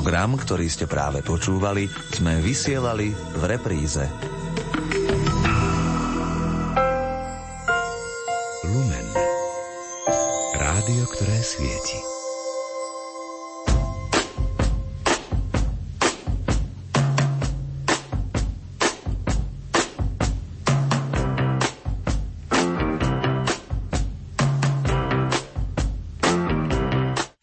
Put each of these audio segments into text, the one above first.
Program, ktorý ste práve počúvali, sme vysielali v repríze. Lumen. Rádio, ktoré svieti.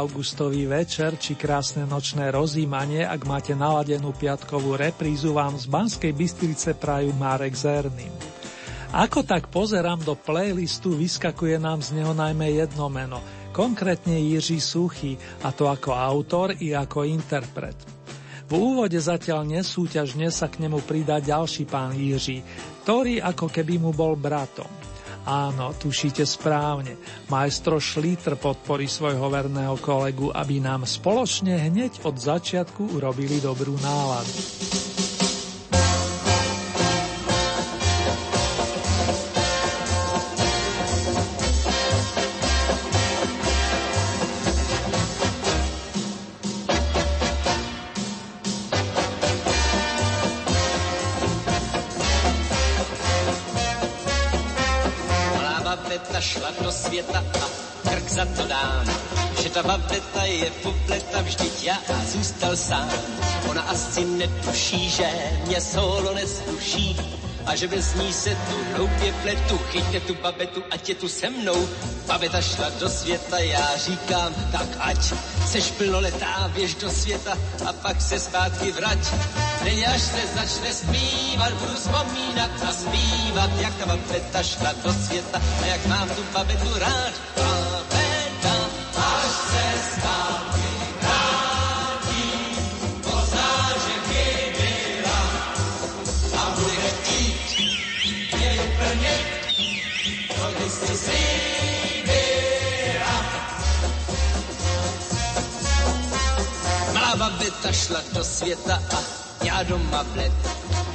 Augustový večer či krásne nočné rozímanie, ak máte naladenú piatkovú reprízu, vám z Banskej Bystrice prajú Marek Zerný. Ako tak pozerám do playlistu, vyskakuje nám z neho najmä jedno meno, konkrétne Jiří Suchý, a to ako autor i ako interpret. V úvode zatiaľ nesúťažne sa k nemu pridá ďalší pán Jiří, ktorý ako keby mu bol bratom. Áno, tušíte správne. Majstro Šlítr podporí svojho verného kolegu, aby nám spoločne hneď od začiatku urobili dobrú náladu. Sám. Ona asi netuší, že mě solo nesluší a že bez ní se tu hloupě pletu. Chyťte tu babetu, ať je tu se mnou. Babeta šla do světa, já říkám, tak ať seš plnoletá, běž do světa a pak se zpátky vrať. Teď až se začne zpívat, budu vzpomínat a zpívat, jak ta babeta šla do světa a jak mám tu babetu rád. Babeta, až se zpátky Malá babeta šla do světa a já doma bled,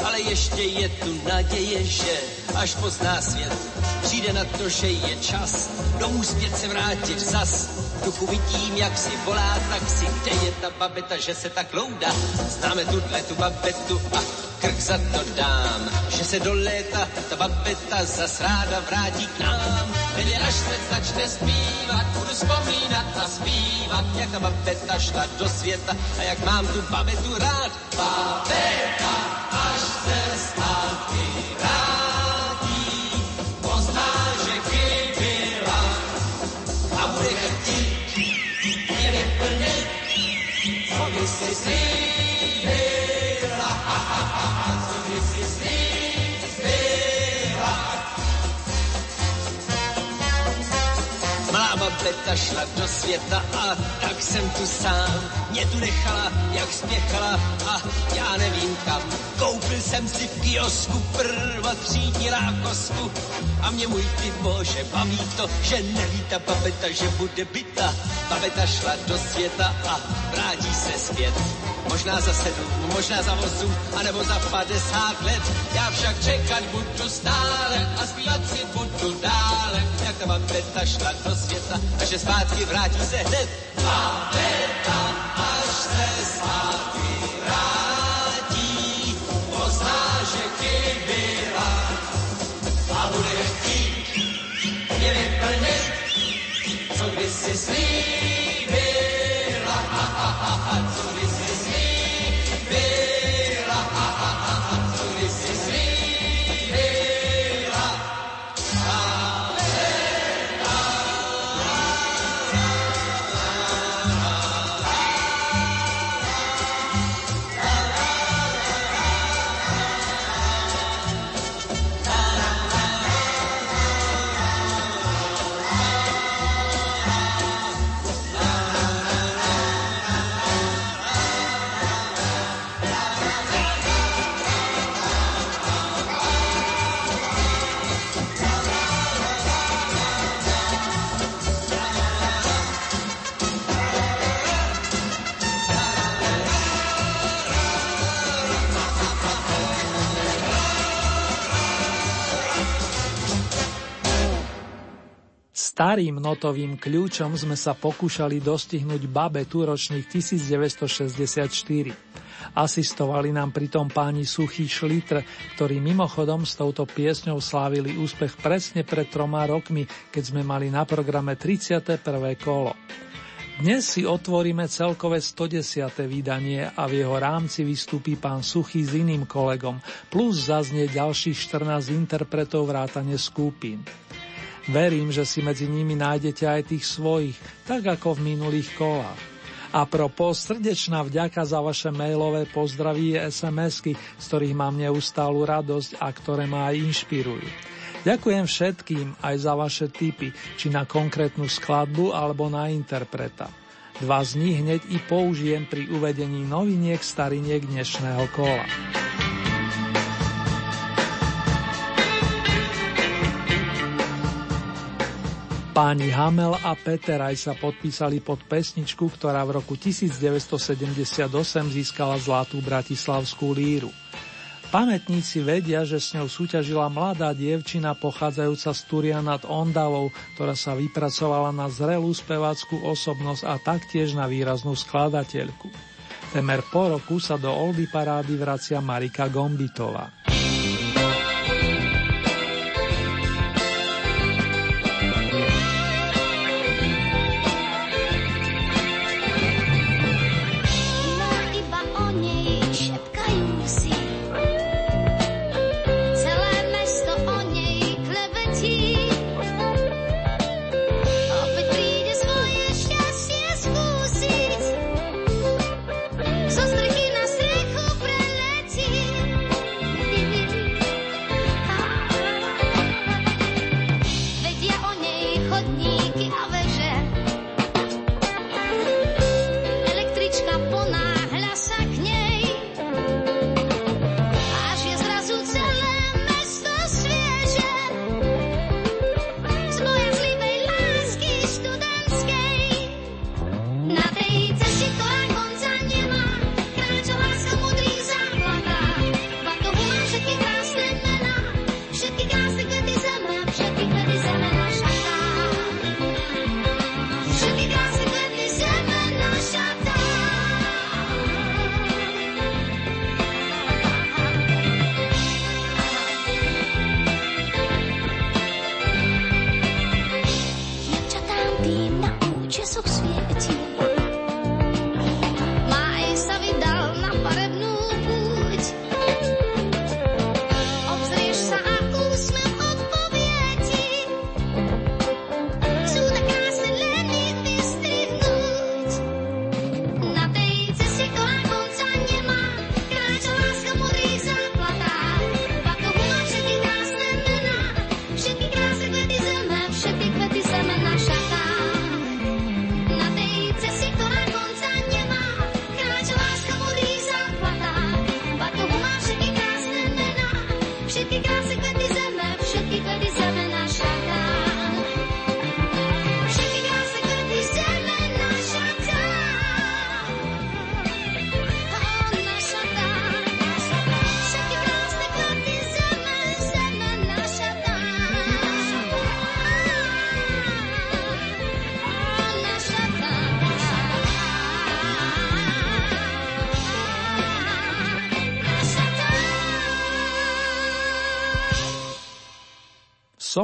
ale ještě je tu naděje, že až pozná svět, přijde na to, že je čas domů zpět se vrátit zas. Duchu vidím, jak si volá taxi, kde je ta babeta, že se tak loudá. Známe tuhle tu babetu a krk za to dám, že se do léta ta babeta zas ráda vrátí k nám. Teď až se začne zpívat, budu vzpomínat a zpívat, jak ta babeta šla do světa a jak mám tu babetu rád. Babeta, až se zpátky vrátí, Babeta šla do světa a tak jsem tu sám. Mě tu nechala, jak spěchala a já nevím kam. Koupil jsem si v kiosku prvotřídní rákosku a mě můj ty bože baví to, že neví ta babeta, že bude byta. Babeta šla do světa a vrátí se zpět. Možná za sedm, možná za osm, anebo za padesát let. Já však čekat budu stále a zpívat si budu dále, jak ta babeta šla do světa a že zpátky vrátí se hned. Babeta, až se zpátky vrátí, pozná, že chyběla Starým notovým kľúčom sme sa pokúšali dostihnúť babe tu ročných 1964. Asistovali nám pritom páni Suchý Šlitr, ktorí mimochodom s touto piesňou slávili úspech presne pred troma rokmi, keď sme mali na programe 31. kolo. Dnes si otvoríme celkové 110. vydanie a v jeho rámci vystúpi pán Suchý s iným kolegom, plus zaznie ďalších 14 interpretov vrátane skupín. Verím, že si medzi nimi nájdete aj tých svojich, tak ako v minulých kolách. A propos, srdečná vďaka za vaše mailové pozdraví a SMS-ky, z ktorých mám neustálu radosť a ktoré ma aj inšpirujú. Ďakujem všetkým aj za vaše tipy, či na konkrétnu skladbu alebo na interpreta. Dva z nich hneď i použijem pri uvedení noviniek stariniek dnešného kola. Páni Hamel a Peteraj sa podpísali pod pesničku, ktorá v roku 1978 získala zlatú bratislavskú líru. Pamätníci vedia, že s ňou súťažila mladá dievčina pochádzajúca z Turia nad Ondavou, ktorá sa vypracovala na zrelú speváckú osobnosť a taktiež na výraznú skladateľku. Temer po roku sa do Oldy parády vracia Marika Gombitová.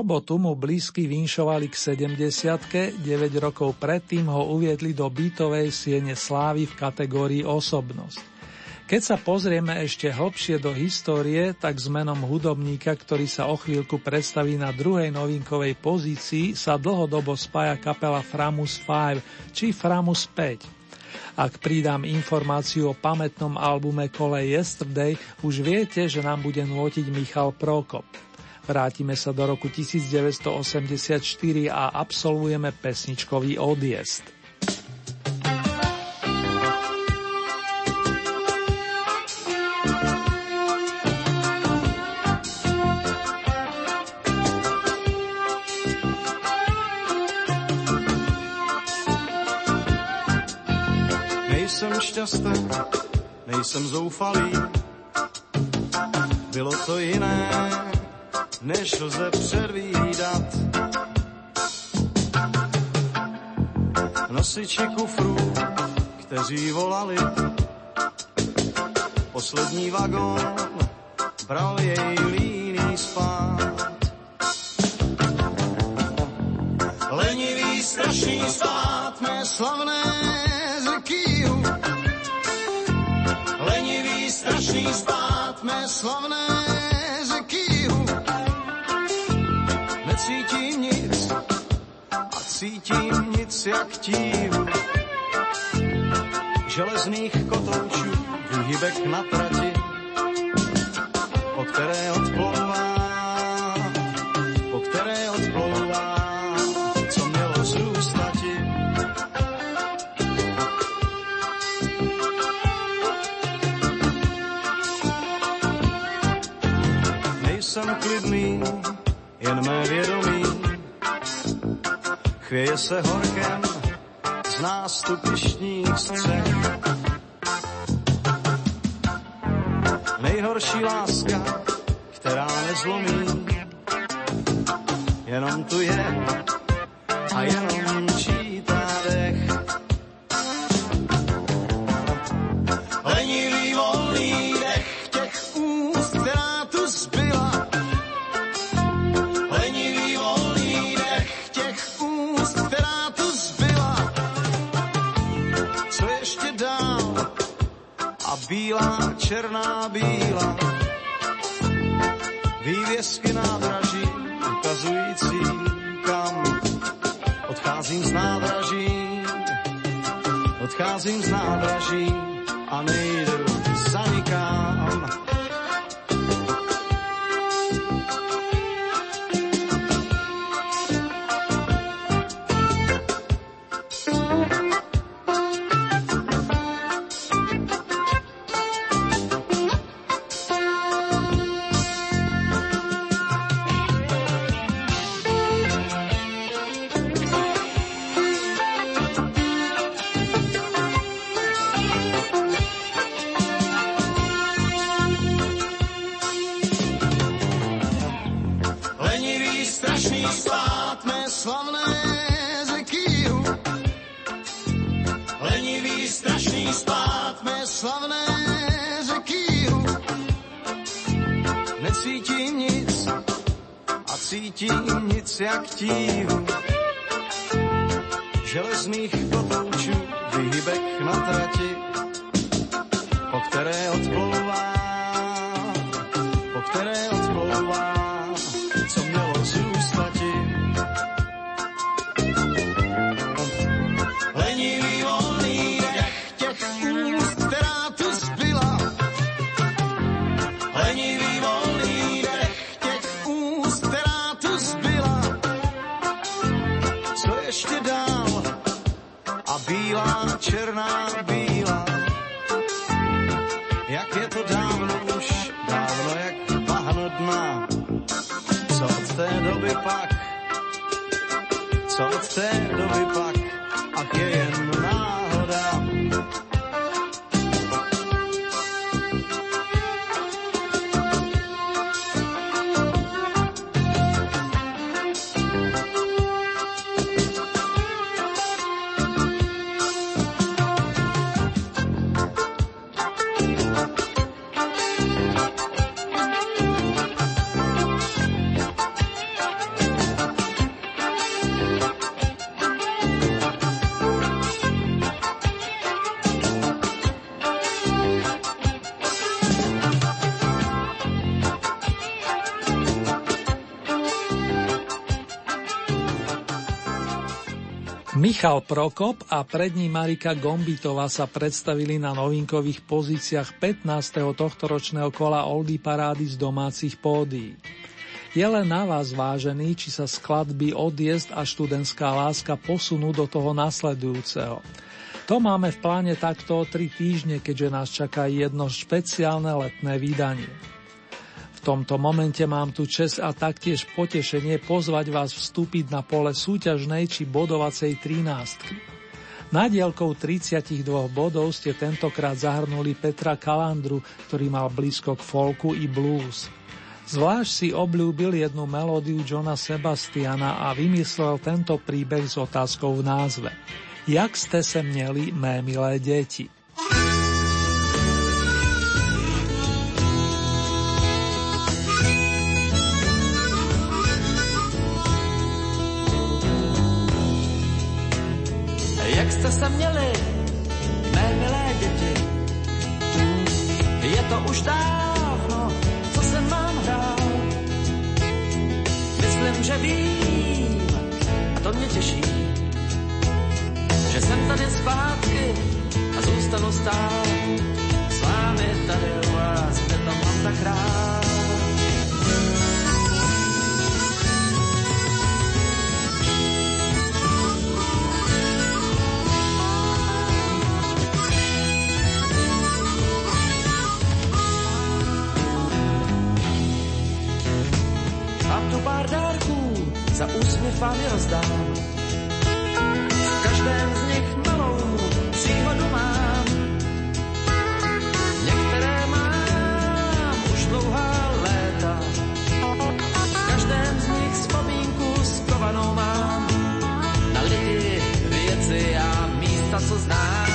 Sobotu mu blízky vinšovali k 70 9 rokov predtým ho uviedli do bytovej siene slávy v kategórii osobnosť. Keď sa pozrieme ešte hlbšie do histórie, tak s menom hudobníka, ktorý sa o chvíľku predstaví na druhej novinkovej pozícii, sa dlhodobo spája kapela Framus 5 či Framus 5. Ak pridám informáciu o pamätnom albume Kole Yesterday, už viete, že nám bude nôtiť Michal Prokop. Vrátime sa do roku 1984 a absolvujeme pesničkový odjezd. Nejsem šťastný, nejsem zoufalý, bylo to jiné, než lze předvídat. nosiči kufrů, kteří volali. Poslední vagón bral jej líný spát. Lenivý strašný spát mé slavné zekýhu. Lenivý strašný spát mé slavné cítím nic jak tíhu železných kotoučů, výhybek na trati, po které odplouvá, po které odplouvá, co mělo zůstati. Nejsem klidný, chvěje se horkem z nástupištních střech. Nejhorší láska, která nezlomí, jenom tu je Michal Prokop a pred ním Marika Gombitová sa predstavili na novinkových pozíciách 15. tohtoročného kola Oldy parády z domácich pódií. Je len na vás vážený, či sa skladby Odjezd a študentská láska posunú do toho nasledujúceho. To máme v pláne takto o tri týždne, keďže nás čaká jedno špeciálne letné vydanie. V tomto momente mám tu čest a taktiež potešenie pozvať vás vstúpiť na pole súťažnej či bodovacej 13. Nadielkou 32 bodov ste tentokrát zahrnuli Petra Kalandru, ktorý mal blízko k folku i blues. Zvlášť si obľúbil jednu melódiu Johna Sebastiana a vymyslel tento príbeh s otázkou v názve. Jak ste se měli, mé milé deti? Jste se měli, mé milé děti? Je to už dávno, co jsem vám hrál. Myslím, že vím, a to mě těší, že jsem tady zpátky a zůstanu stát s vámi tady u vás, kde to mám tak rád. Za úsměv vám rozdám. V každém z nich malou příhodu mám. Některé mám už dlouhá léta. V každém z nich vzpomínku skovanou mám. Na lidi, věci a místa, co znám.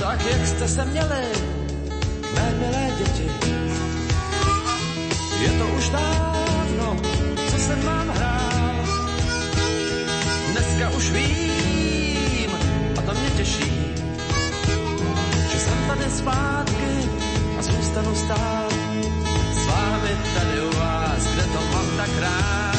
Tak jak jste se měli, mé milé děti. Je to už dávno, co jsem vám hrál. Dneska už vím, a to mě těší, že jsem tady zpátky a zůstanu stát s vámi tady u vás, kde to mám tak rád.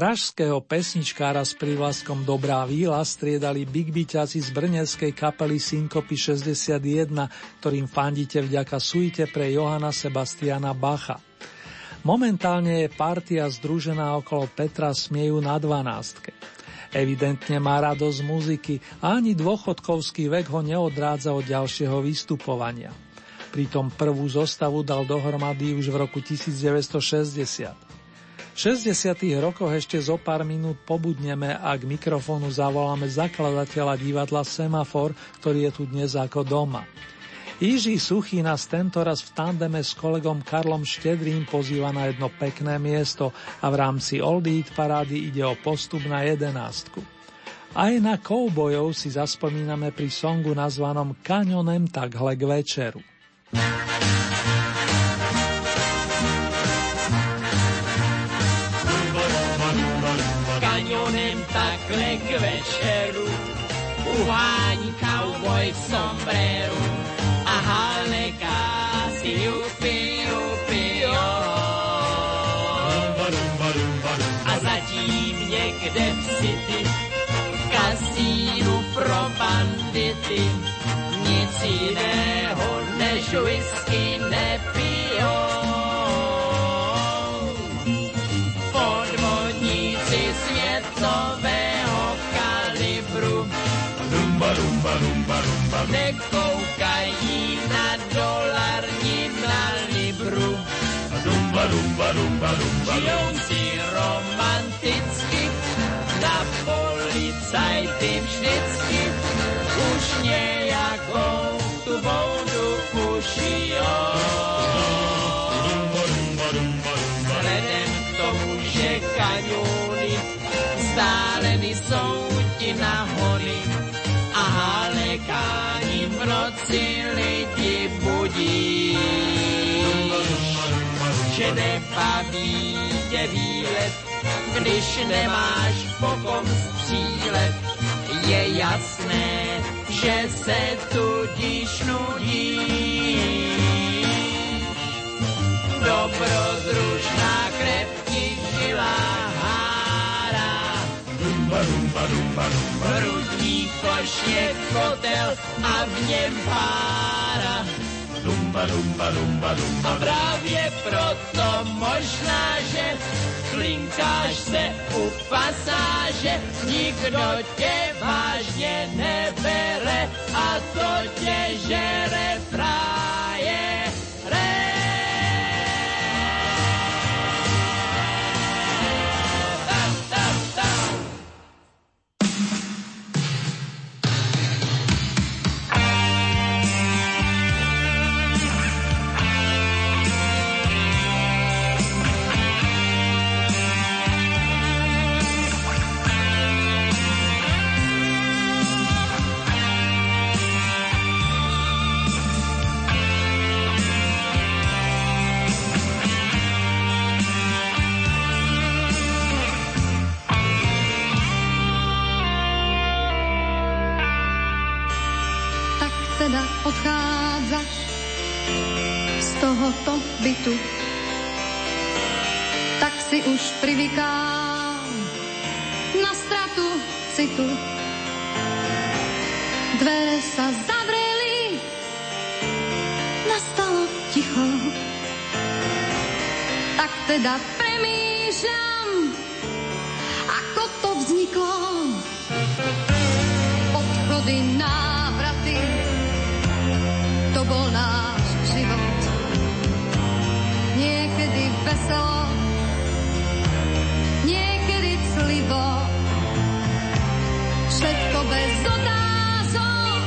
Pražského pesničkára s prívlaskom Dobrá víla striedali Big Byťaci z brneckej kapely Synkopy 61, ktorým fandíte vďaka suite pre Johana Sebastiana Bacha. Momentálne je partia združená okolo Petra Smieju na 12. Evidentne má radosť muziky a ani dôchodkovský vek ho neodrádza od ďalšieho vystupovania. Pritom prvú zostavu dal dohromady už v roku 1960. V 60. rokoch ešte zo pár minút pobudneme a k mikrofónu zavoláme zakladateľa divadla Semafor, ktorý je tu dnes ako doma. Jiří Suchý nás tentoraz v tandeme s kolegom Karlom Štedrým pozýva na jedno pekné miesto a v rámci Old Eat parády ide o postup na jedenástku. Aj na koubojov si zaspomíname pri songu nazvanom Kanionem takhle k večeru. Uhání cowboy v sombreru a haleka si jupi, jupi. A zatím někde v city v kasínu pro bandity nic jiného než whisky nepijou. Rumba, rumba. Nekoukají na dolar ni na libru. Rumba, rumba, rumba. Žijou si romanticky, na policajty vždycky už nejakou tu vodu pušijou. Vzhledem k tomu, že kaňúny stáleny jsou ti nahony, hálekáním v noci lidi budí. Že nebaví tě výlet, když nemáš po kom střílet. Je jasné, že se tudíž nudíš. Dobrodružná krev ti žilá hára. Rumba, rumba, rumba, rumba koš je kotel a v něm pára. Lumba, lumba, lumba, lumba. A právě proto možná, že klinkáš se u pasáže, nikdo tě vážně nebere a to tě žere fráje. Privykám na stratu citu. Dvere sa zavreli, nastalo ticho. Tak teda premýšľam, ako to vzniklo. Odchody, návraty, to bol náš život. Niekedy veselo, Všetko bez otázok,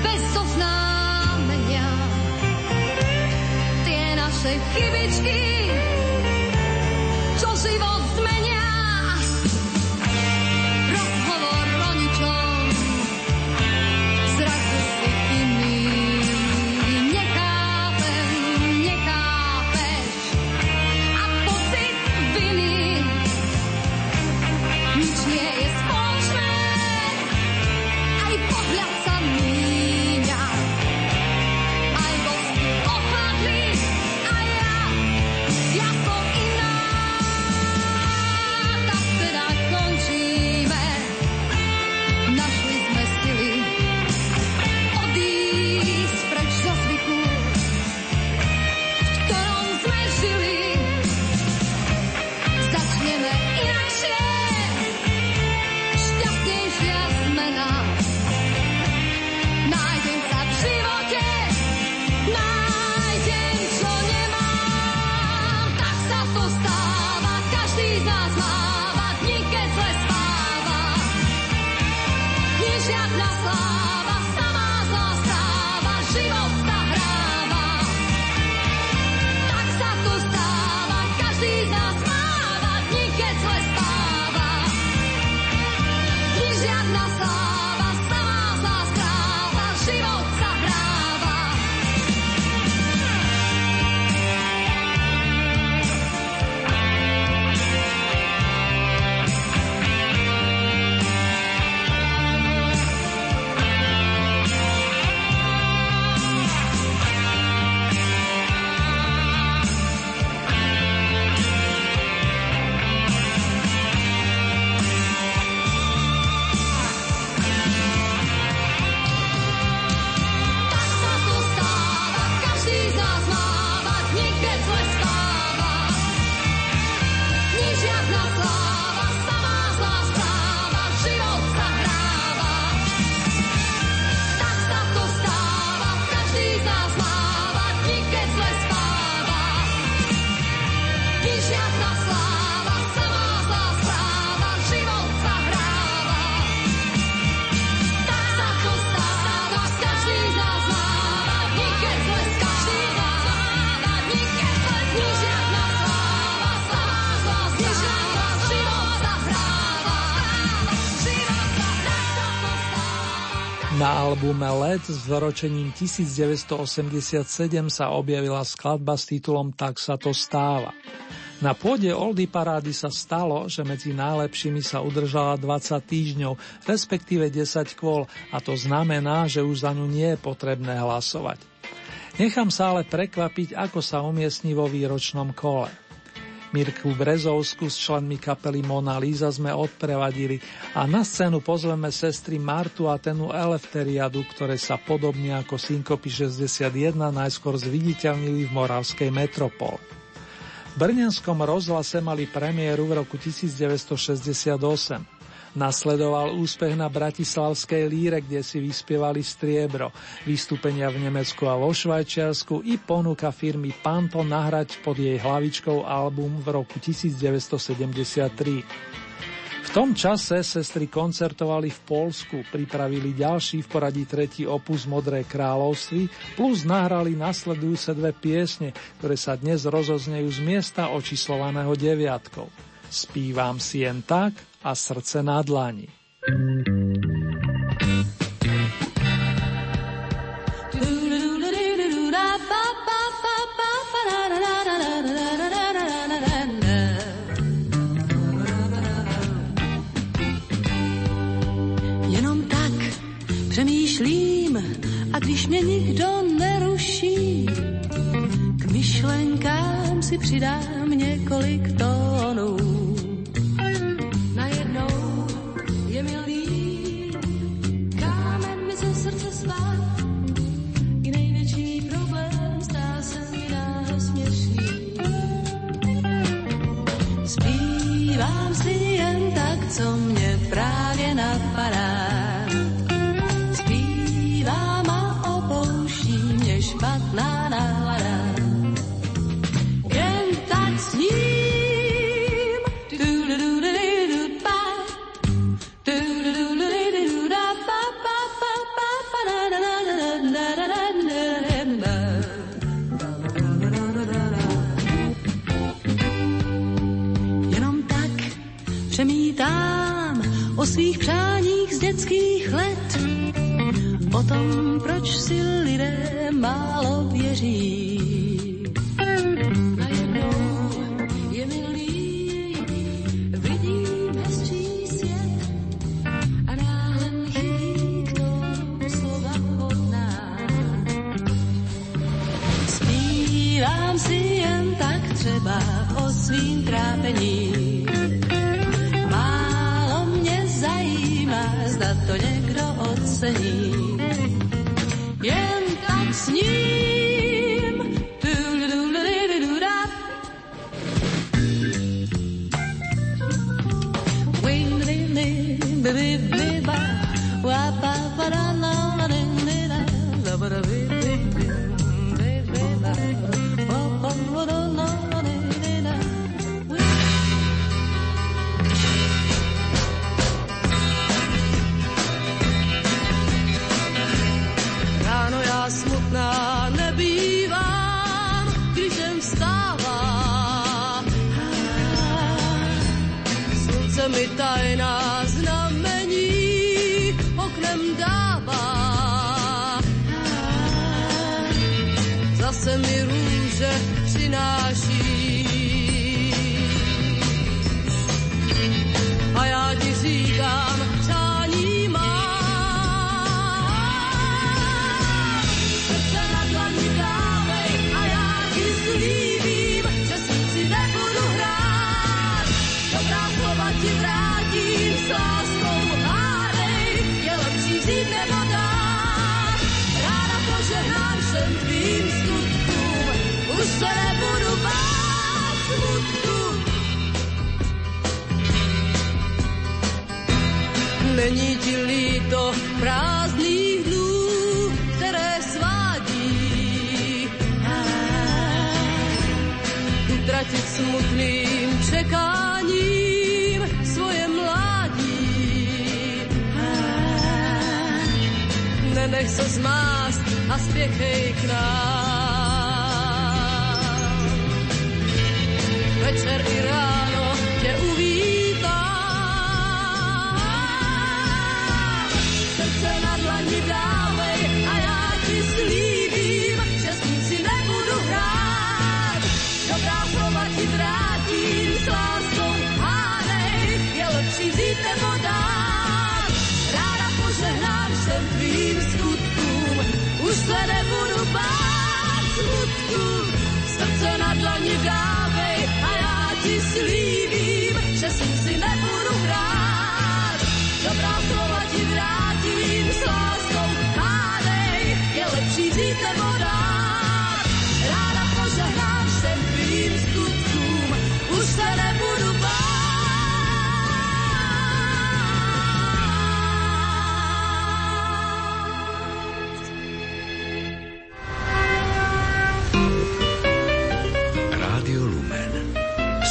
bez oznámenia. Tie naše chybičky, albume Let s doročením 1987 sa objavila skladba s titulom Tak sa to stáva. Na pôde Oldy parády sa stalo, že medzi najlepšími sa udržala 20 týždňov, respektíve 10 kôl a to znamená, že už za ňu nie je potrebné hlasovať. Nechám sa ale prekvapiť, ako sa umiestni vo výročnom kole. Mirku Brezovsku s členmi kapely Mona Lisa sme odprevadili a na scénu pozveme sestry Martu a Tenu Elefteriadu, ktoré sa podobne ako Synkopy 61 najskôr zviditeľnili v Moravskej metropole. V Brňanskom rozhlase mali premiéru v roku 1968. Nasledoval úspech na Bratislavskej líre, kde si vyspievali striebro, vystúpenia v Nemecku a vo Švajčiarsku i ponuka firmy Panto nahrať pod jej hlavičkou album v roku 1973. V tom čase sestry koncertovali v Polsku, pripravili ďalší v poradí tretí opus Modré kráľovství, plus nahrali nasledujúce dve piesne, ktoré sa dnes rozoznejú z miesta očíslovaného deviatkou. Spívam si jen tak a srdce na dlani. Jenom tak přemýšlím a když mě nikdo neruší, k myšlenkám si přidám několik tónů tom, proč si lidé málo věří. sní.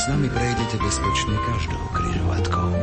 S nami prejdete bezpečne každou križovatkou.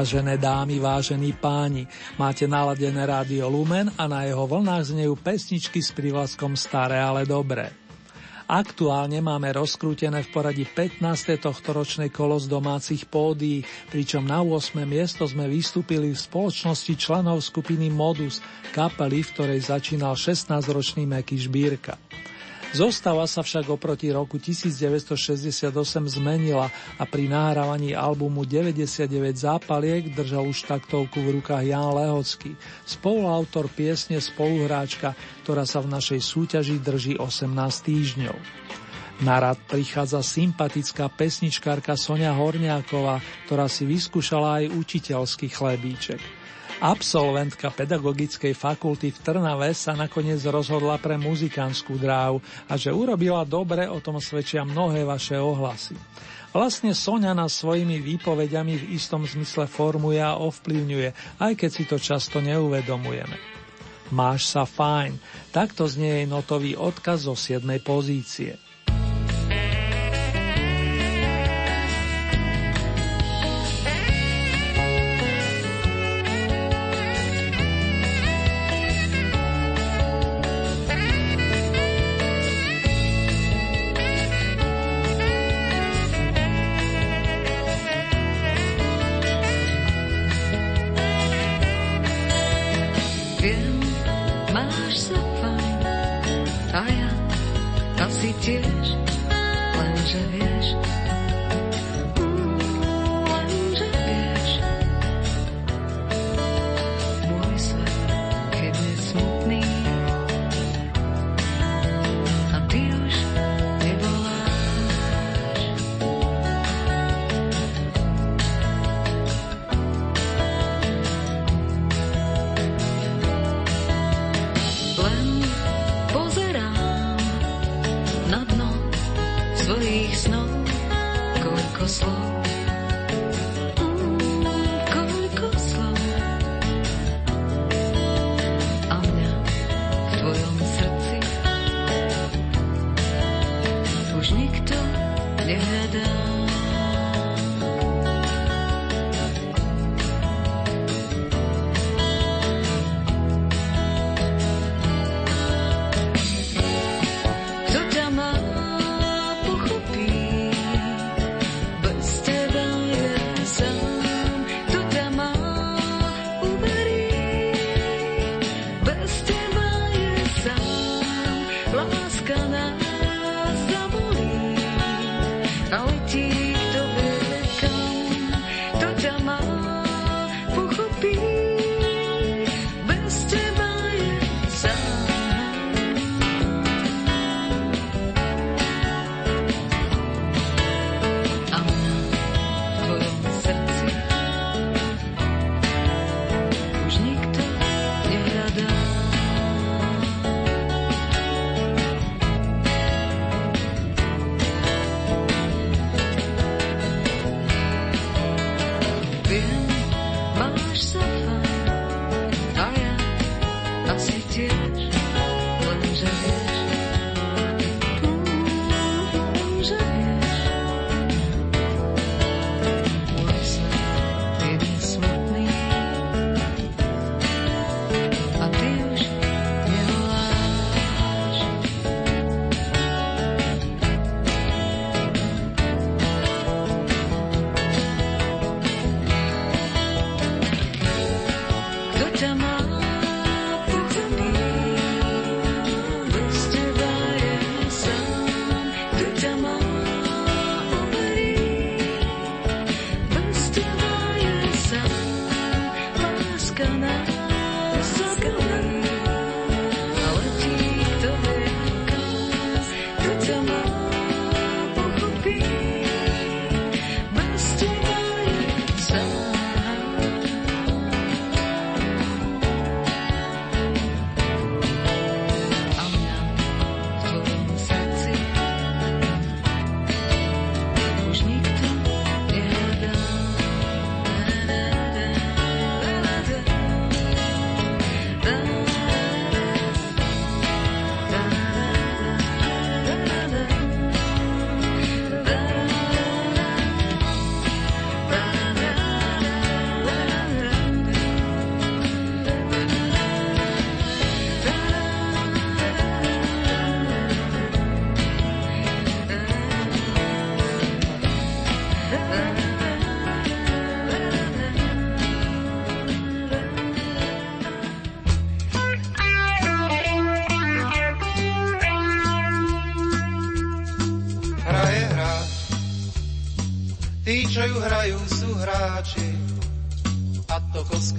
Vážené dámy, vážení páni, máte naladené rádio Lumen a na jeho vlnách znejú pesničky s privlaskom Staré, ale dobré. Aktuálne máme rozkrútené v poradí 15. tohtoročné kolo z domácich pódií, pričom na 8. miesto sme vystúpili v spoločnosti členov skupiny Modus, kapely, v ktorej začínal 16-ročný Meky Žbírka. Zostava sa však oproti roku 1968 zmenila a pri nahrávaní albumu 99 zápaliek držal už taktovku v rukách Jan Lehocký, spoluautor piesne Spoluhráčka, ktorá sa v našej súťaži drží 18 týždňov. Na rad prichádza sympatická pesničkárka Sonia Horniáková, ktorá si vyskúšala aj učiteľský chlebíček – Absolventka pedagogickej fakulty v Trnave sa nakoniec rozhodla pre muzikánskú dráhu a že urobila dobre, o tom svedčia mnohé vaše ohlasy. Vlastne Sonia nás svojimi výpovediami v istom zmysle formuje a ovplyvňuje, aj keď si to často neuvedomujeme. Máš sa fajn, takto znie jej notový odkaz zo 7. pozície.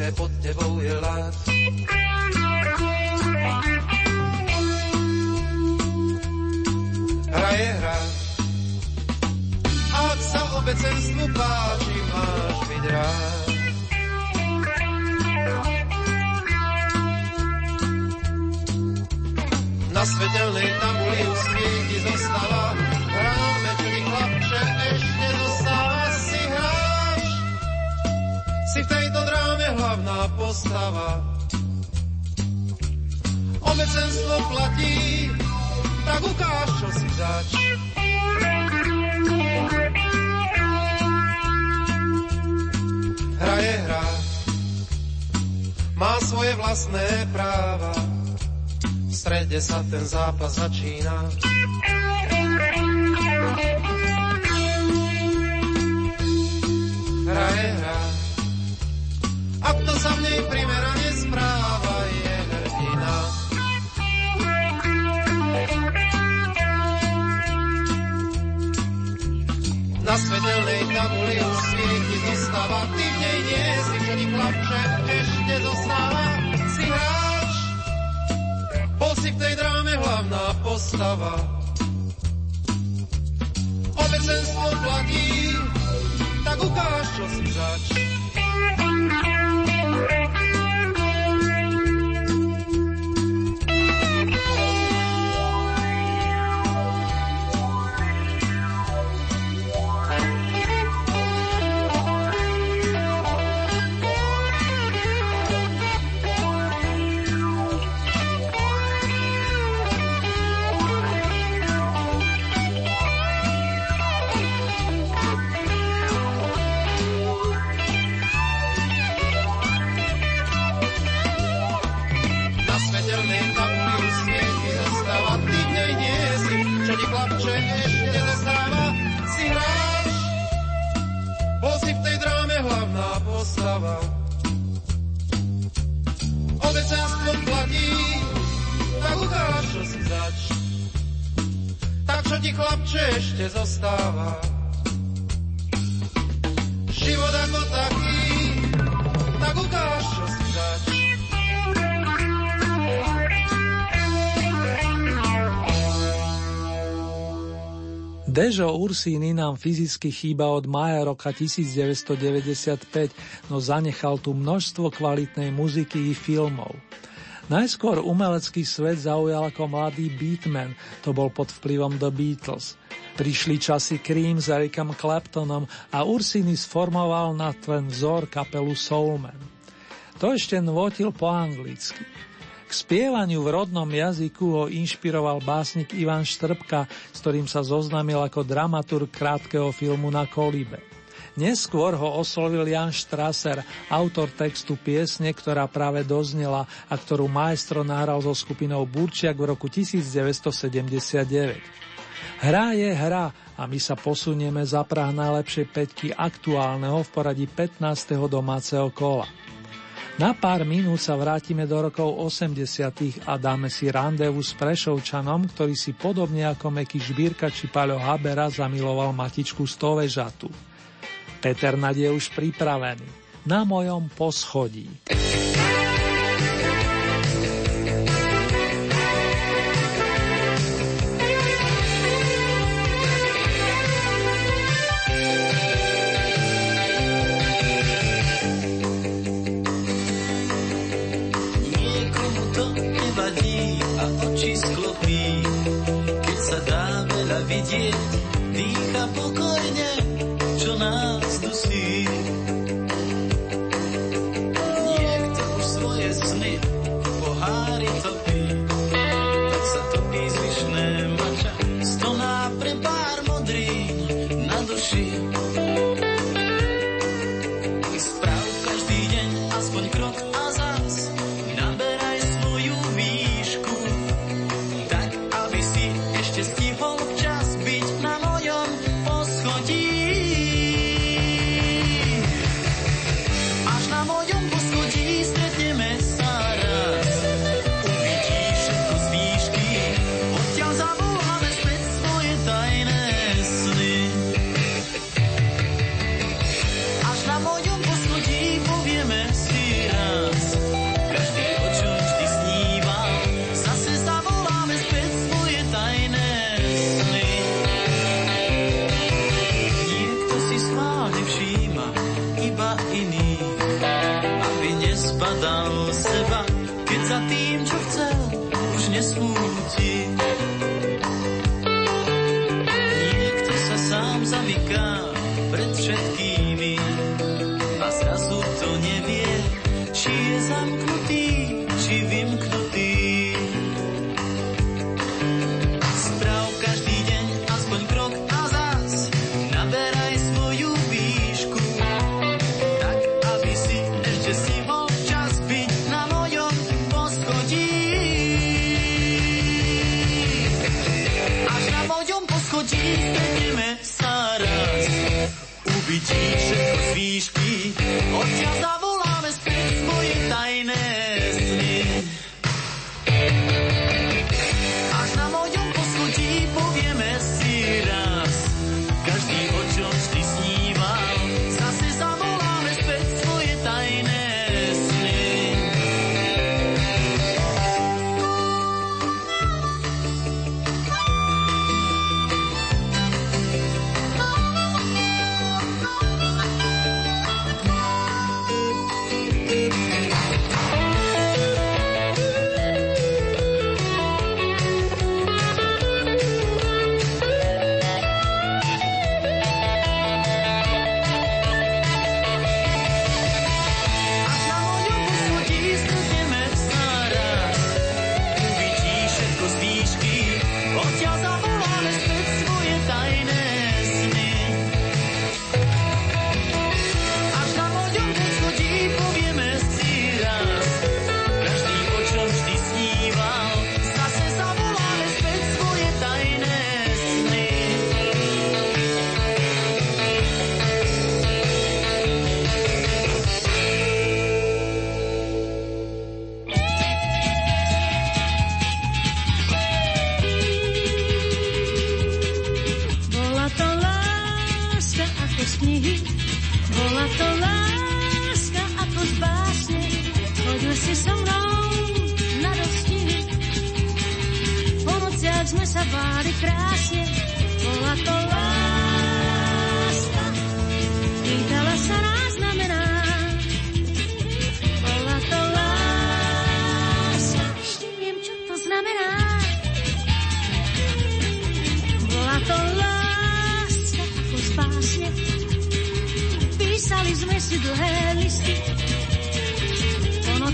Koské pod tebou je lát. Čo ti chlapče ešte zostáva. Život ako taký, tak ukáž, čo si zač. Dežo Ursíny nám fyzicky chýba od mája roka 1995, no zanechal tu množstvo kvalitnej muziky i filmov. Najskôr umelecký svet zaujal ako mladý beatman, to bol pod vplyvom The Beatles. Prišli časy Cream s Ericom Claptonom a Ursini sformoval na ten vzor kapelu Soulman. To ešte nvotil po anglicky. K spievaniu v rodnom jazyku ho inšpiroval básnik Ivan Štrbka, s ktorým sa zoznámil ako dramaturg krátkeho filmu na Kolibe. Neskôr ho oslovil Jan Strasser, autor textu piesne, ktorá práve doznela a ktorú maestro nahral so skupinou Burčiak v roku 1979. Hra je hra a my sa posunieme za prah najlepšej peťky aktuálneho v poradí 15. domáceho kola. Na pár minút sa vrátime do rokov 80. a dáme si randevu s Prešovčanom, ktorý si podobne ako Meky Žbírka či Paľo Habera zamiloval matičku Stovežatu. Peter Nad je už pripravený. Na mojom poschodí. schválne všíma iba iný, aby nespadal seba, keď za tým, čo chcel, už nesmúti.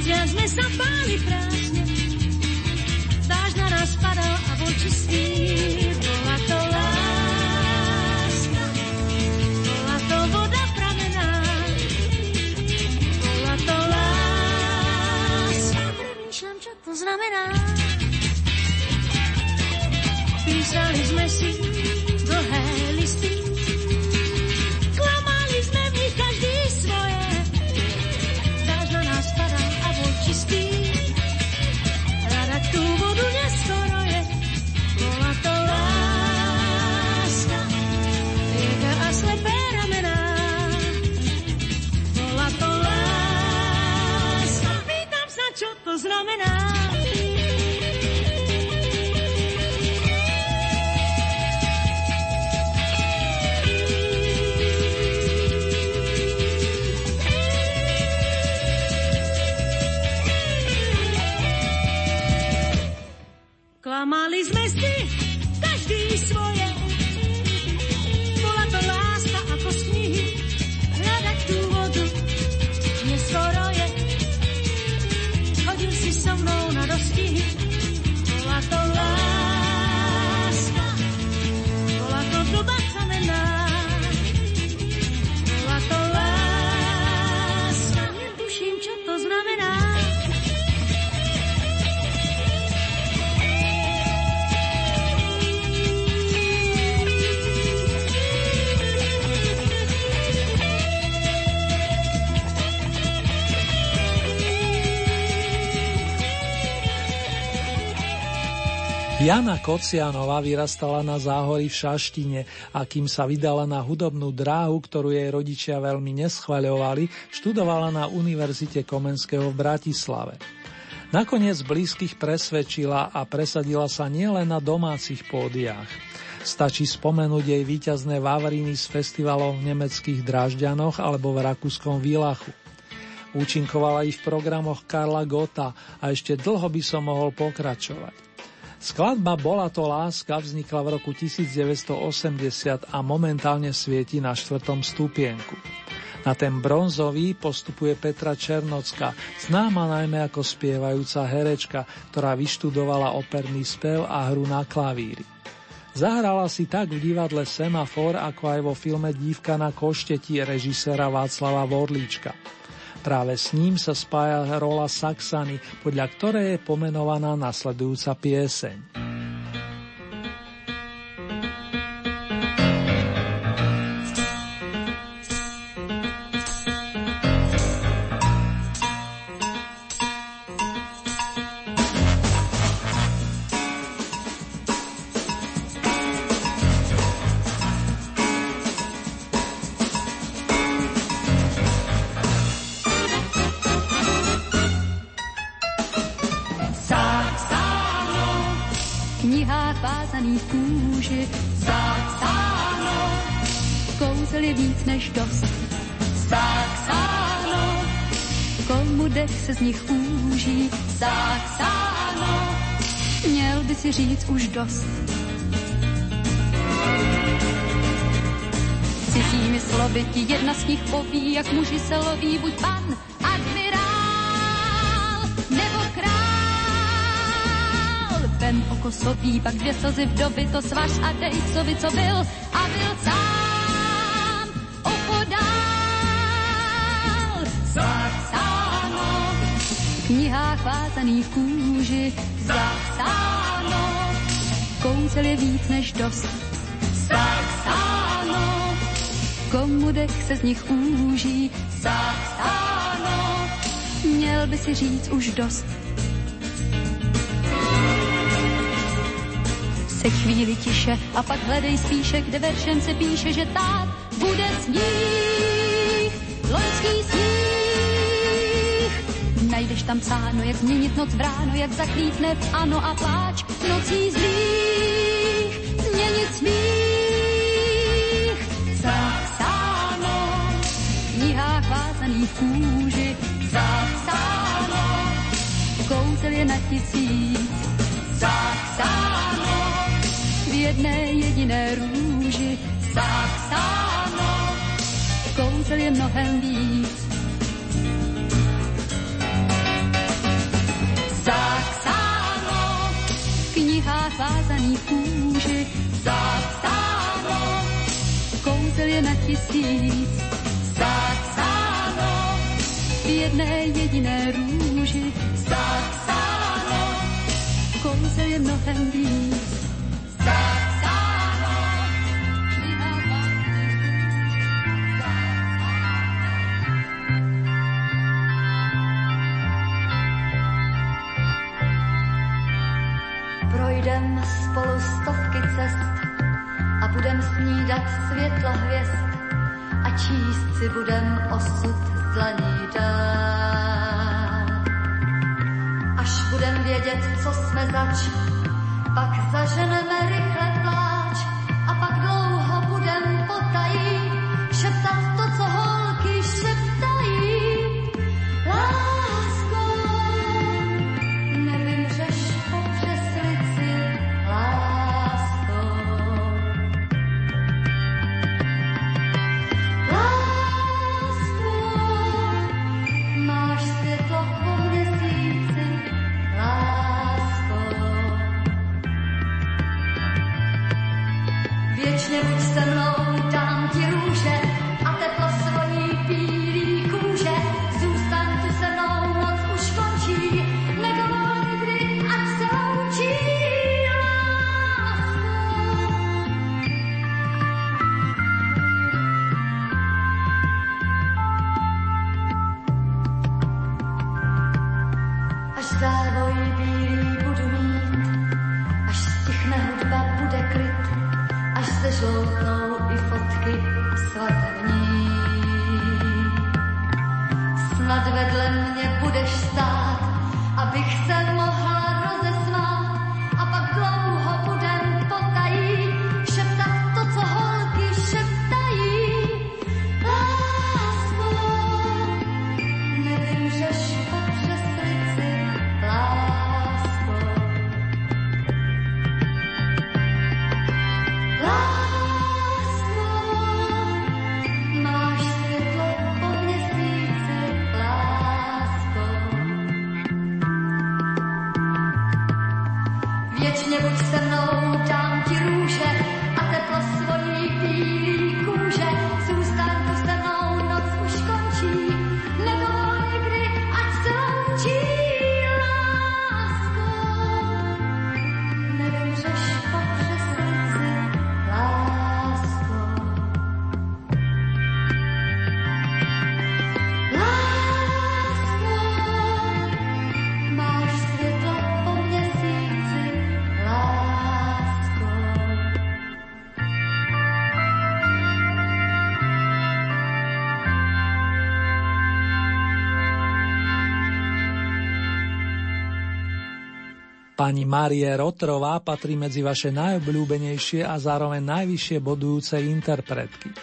Ľudia sme sa báli prázdne, dáž na nás padal a bol čistý. Bola to láska, bola to voda pramená, bola to láska. Premýšľam, čo to znamená. Písali sme si fenomenal. Klamali sme Jana Kocianová vyrastala na záhory v Šaštine a kým sa vydala na hudobnú dráhu, ktorú jej rodičia veľmi neschvaľovali, študovala na Univerzite Komenského v Bratislave. Nakoniec blízkych presvedčila a presadila sa nielen na domácich pódiách. Stačí spomenúť jej víťazné Vavriny z festivalov v nemeckých Dražďanoch alebo v rakúskom Výlachu. Účinkovala ich v programoch Karla Gota a ešte dlho by som mohol pokračovať. Skladba Bola to láska vznikla v roku 1980 a momentálne svieti na štvrtom stupienku. Na ten bronzový postupuje Petra Černocka, známa najmä ako spievajúca herečka, ktorá vyštudovala operný spev a hru na klavíri. Zahrala si tak v divadle Semafor, ako aj vo filme Dívka na košteti režiséra Václava Vorlíčka. Práve s ním sa spája rola Saxany, podľa ktorej je pomenovaná nasledujúca pieseň. Si říct už dost. Cizími slovy ti jedna z nich poví, jak muži se loví, buď pan, admirál nebo král. Vem okosový, pak dvě slzy v doby, to svaž a dej, co by, co byl a byl sám opodál. Zásáno knihách vázaných v kůži zapsáno. Kouzel je víc než dost zapsáno. Komu dech se z nich úží zapsáno. Měl by si říct už dost. Se chvíli tiše a pak hledej spíše, kde veršem se píše, že tát bude sníh, loňský sníh najdeš tam psáno, jak změnit noc v ráno, jak zaklítne v ano a pláč nocí zlých, vázaných v kůži, zapsáno, kouzel je na tisíc, zapsáno, v jedné jediné růži, zapsáno, kouzel je mnohem víc, zapsáno, v knihách vázaných kůži zapsáno, kouzel je na tisíc. Zapsáno, jedné jediné růži zapsáno, kouzel je mnohem víc. Budem snídat světla hvězd. a číst si budem osud z dlaní dát. Až budem vědět, co jsme zač, pak zaženeme rychle pláč Pani Marie Rotrová patrí medzi vaše najobľúbenejšie a zároveň najvyššie bodujúce interpretky.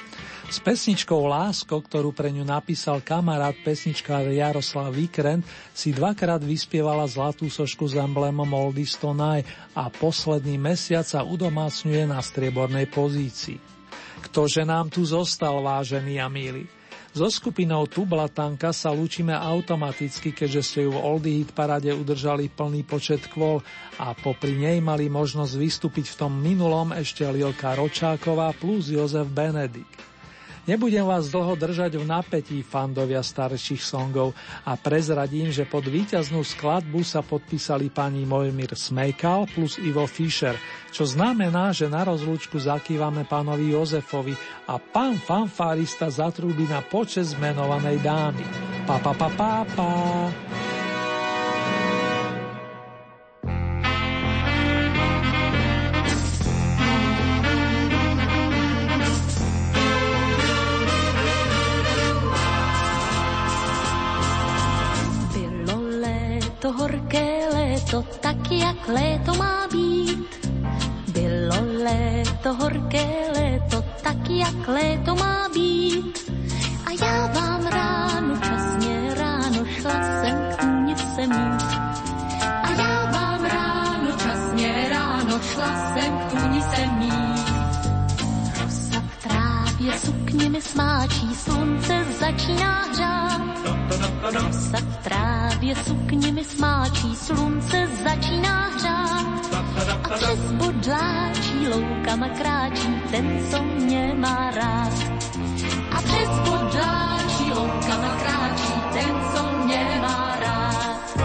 S pesničkou Lásko, ktorú pre ňu napísal kamarát pesničkár Jaroslav Vikrent, si dvakrát vyspievala zlatú sošku s emblémom Oldies Tonight a posledný mesiac sa udomácňuje na striebornej pozícii. Ktože nám tu zostal, vážený a milí? So skupinou Tublatanka sa lúčime automaticky, keďže ste ju v Oldie Hit parade udržali plný počet kvôl a popri nej mali možnosť vystúpiť v tom minulom ešte Lilka Ročáková plus Jozef Benedikt. Nebudem vás dlho držať v napätí fandovia starších songov a prezradím, že pod víťaznú skladbu sa podpísali pani Mojmir Smejkal plus Ivo Fischer, čo znamená, že na rozlúčku zakývame pánovi Jozefovi a pán fanfárista zatrúbi na počes menovanej dámy. Pa, pa, pa, pa, pa. Léto, horké léto, tak jak léto má být. A já vám ráno, časně ráno, šla jsem k tůnice mít. A já vám ráno, časně ráno, šla jsem k tůnice mít. Rosa v trávě sukně mi smáčí, slunce začíná hřát. Rosa v trávě sukně mi smáčí, slunce začíná. A přes bodláčí loukama kráčí ten, co mě má rád. A přes bodláčí loukama kráčí ten, co mě má rád.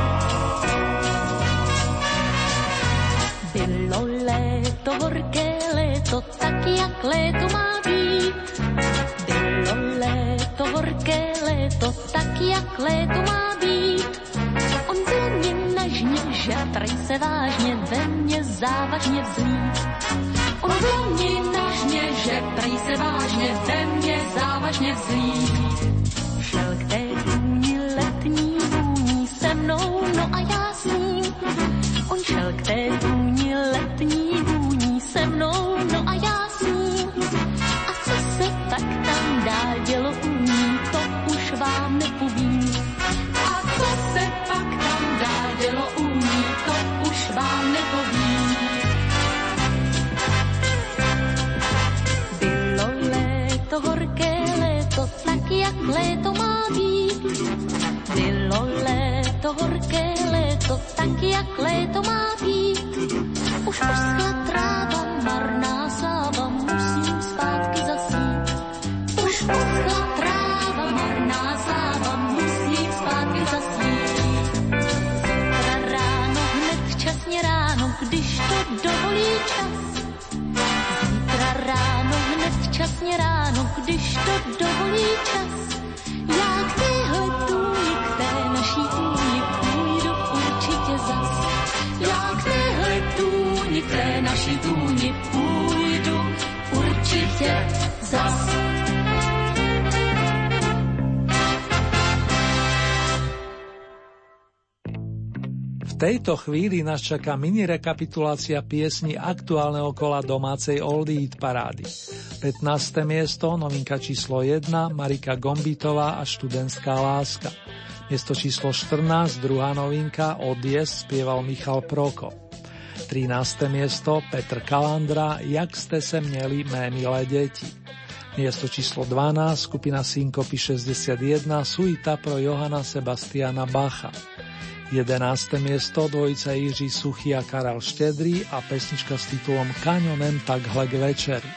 Bylo léto, horké léto, tak jak léto má být. Bylo léto, horké léto, tak jak léto má žatrej se vážně, ve vzlít. On ve mně nažně, že prej se vážně, ve mně závažně vzlít. Šel k té důni letní vůní se mnou, no a já s ním. On šel k té důni letní vůní se mnou, no a já s ním. A co se tak tam dál dělo Bylo léto, horké léto, tak jak léto má být. Už poschla tráva, marná sláva, musím zpátky zasít. Už poschla tráva, marná sláva, musím zpátky zasít. Zítra ráno, hned včasně ráno, když to dovolí čas. Zítra ráno, hned včasně ráno, když to dovolí čas. Určitě zas. V tejto chvíli nás čaká mini rekapitulácia piesni aktuálneho kola domácej Oldie Hit parády. 15. miesto, novinka číslo 1, Marika Gombitová a študentská láska. Miesto číslo 14, druhá novinka, Odies, spieval Michal Proko. 13. miesto, Petr Kalandra, Jak ste se měli mé milé deti. Miesto číslo 12, skupina Synkopy 61, Suita pro Johana Sebastiana Bacha. 11. miesto dvojica Jiří Suchý a Karel Štedrý a pesnička s titulom Kanionem takhle k večeri.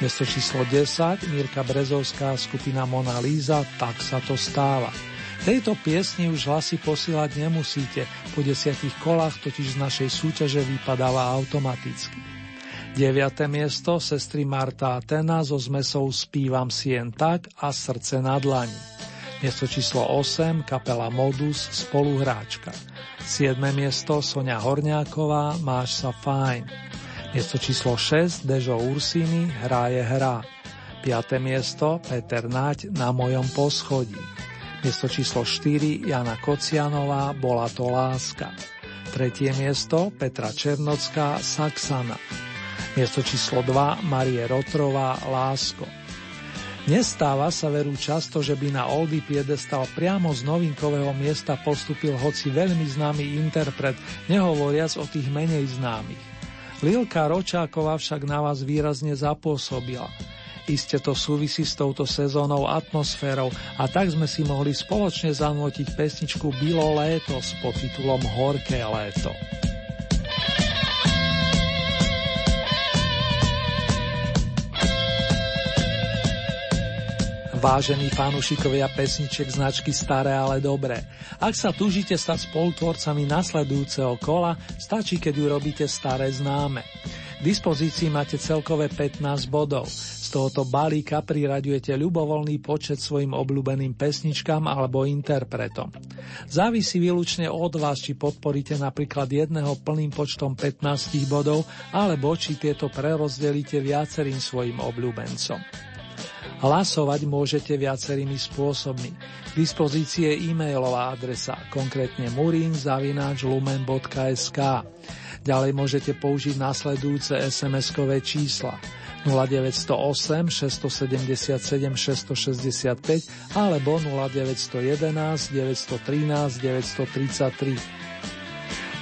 Miesto číslo 10 Mirka Brezovská skupina Mona Líza Tak sa to stáva. Tejto piesni už hlasy posílať nemusíte, po desiatich kolách totiž z našej súťaže vypadáva automaticky. 9. miesto sestry Marta a Tena so zmesou Spívam si jen tak a Srdce na dlani. Miesto číslo 8 kapela Modus spoluhráčka. 7. miesto Sonia Horňáková Máš sa fajn. Miesto číslo 6 Dežo Ursini Hrá je hra. 5. miesto Peter Naď Na mojom poschodí. Miesto číslo 4 Jana Kocianová Bola to láska. Tretie miesto Petra Černocká Saxana. Miesto číslo 2 Marie Rotrová Lásko. Nestáva sa veru často, že by na Oldy piedestal priamo z novinkového miesta postupil hoci veľmi známy interpret, nehovoriac o tých menej známych. Lilka Ročáková však na vás výrazne zapôsobila. Iste to súvisí s touto sezónou atmosférou a tak sme si mohli spoločne zanútiť pesničku Bilo léto s podtitulom Horké léto. Vážení fanúšikovia pesniček značky Staré, ale dobré. Ak sa túžite stať spolutvorcami nasledujúceho kola, stačí, keď urobíte staré známe. K dispozícii máte celkové 15 bodov. Z tohoto balíka priraďujete ľubovoľný počet svojim obľúbeným pesničkám alebo interpretom. Závisí výlučne od vás, či podporíte napríklad jedného plným počtom 15 bodov, alebo či tieto prerozdelíte viacerým svojim obľúbencom. Hlasovať môžete viacerými spôsobmi. K dispozícii je e-mailová adresa, konkrétne murinzavináčlumen.sk. Ďalej môžete použiť nasledujúce SMS-kové čísla 0908 677 665 alebo 0911 913 933.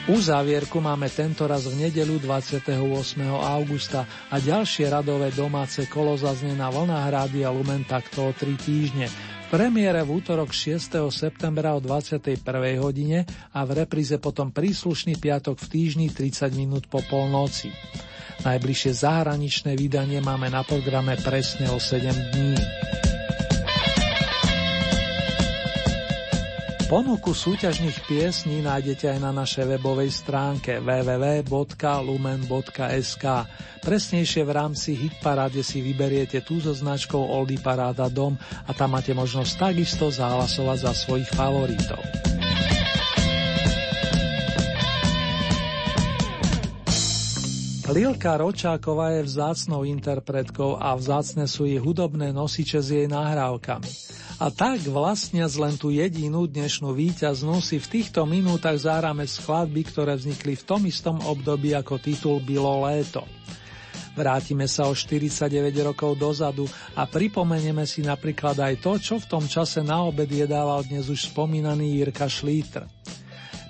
Uzávierku máme tento raz v nedelu 28. augusta a ďalšie radové domáce kolo zaznie na vlnách Rádia Lumen takto o 3 týždne. Premiére v útorok 6. septembra o 21. hodine a v repríze potom príslušný piatok v týždni 30 minút po polnoci. Najbližšie zahraničné vydanie máme na programe presne o 7 dní. Ponuku súťažných piesní nájdete aj na našej webovej stránke www.lumen.sk. Presnejšie v rámci Hitparáde si vyberiete tú so značkou Oldy Paráda Dom a tam máte možnosť takisto zahlasovať za svojich favoritov. Lilka Ročáková je vzácnou interpretkou a vzácne sú jej hudobné nosiče s jej nahrávkami. A tak vlastne len tú jedinú dnešnú víťaznú si v týchto minútach zahráme skladby, ktoré vznikli v tom istom období ako titul Bilo léto. Vrátime sa o 49 rokov dozadu a pripomenieme si napríklad aj to, čo v tom čase na obed jedával dnes už spomínaný Jirka Šlítr.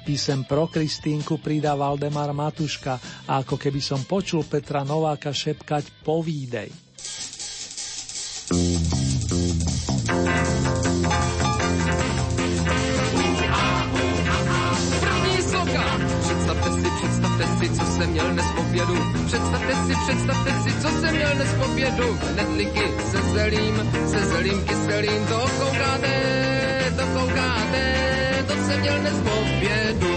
Písem pro Kristínku pridá Valdemar Matuška a ako keby som počul Petra Nováka šepkať povídej. co jsem měl dnes. Představte si, představte si, co jsem měl dnes obědu. Nedliky se zelím, se zelím kyselým, to koukáte, to koukáte, to jsem měl dnes obědu.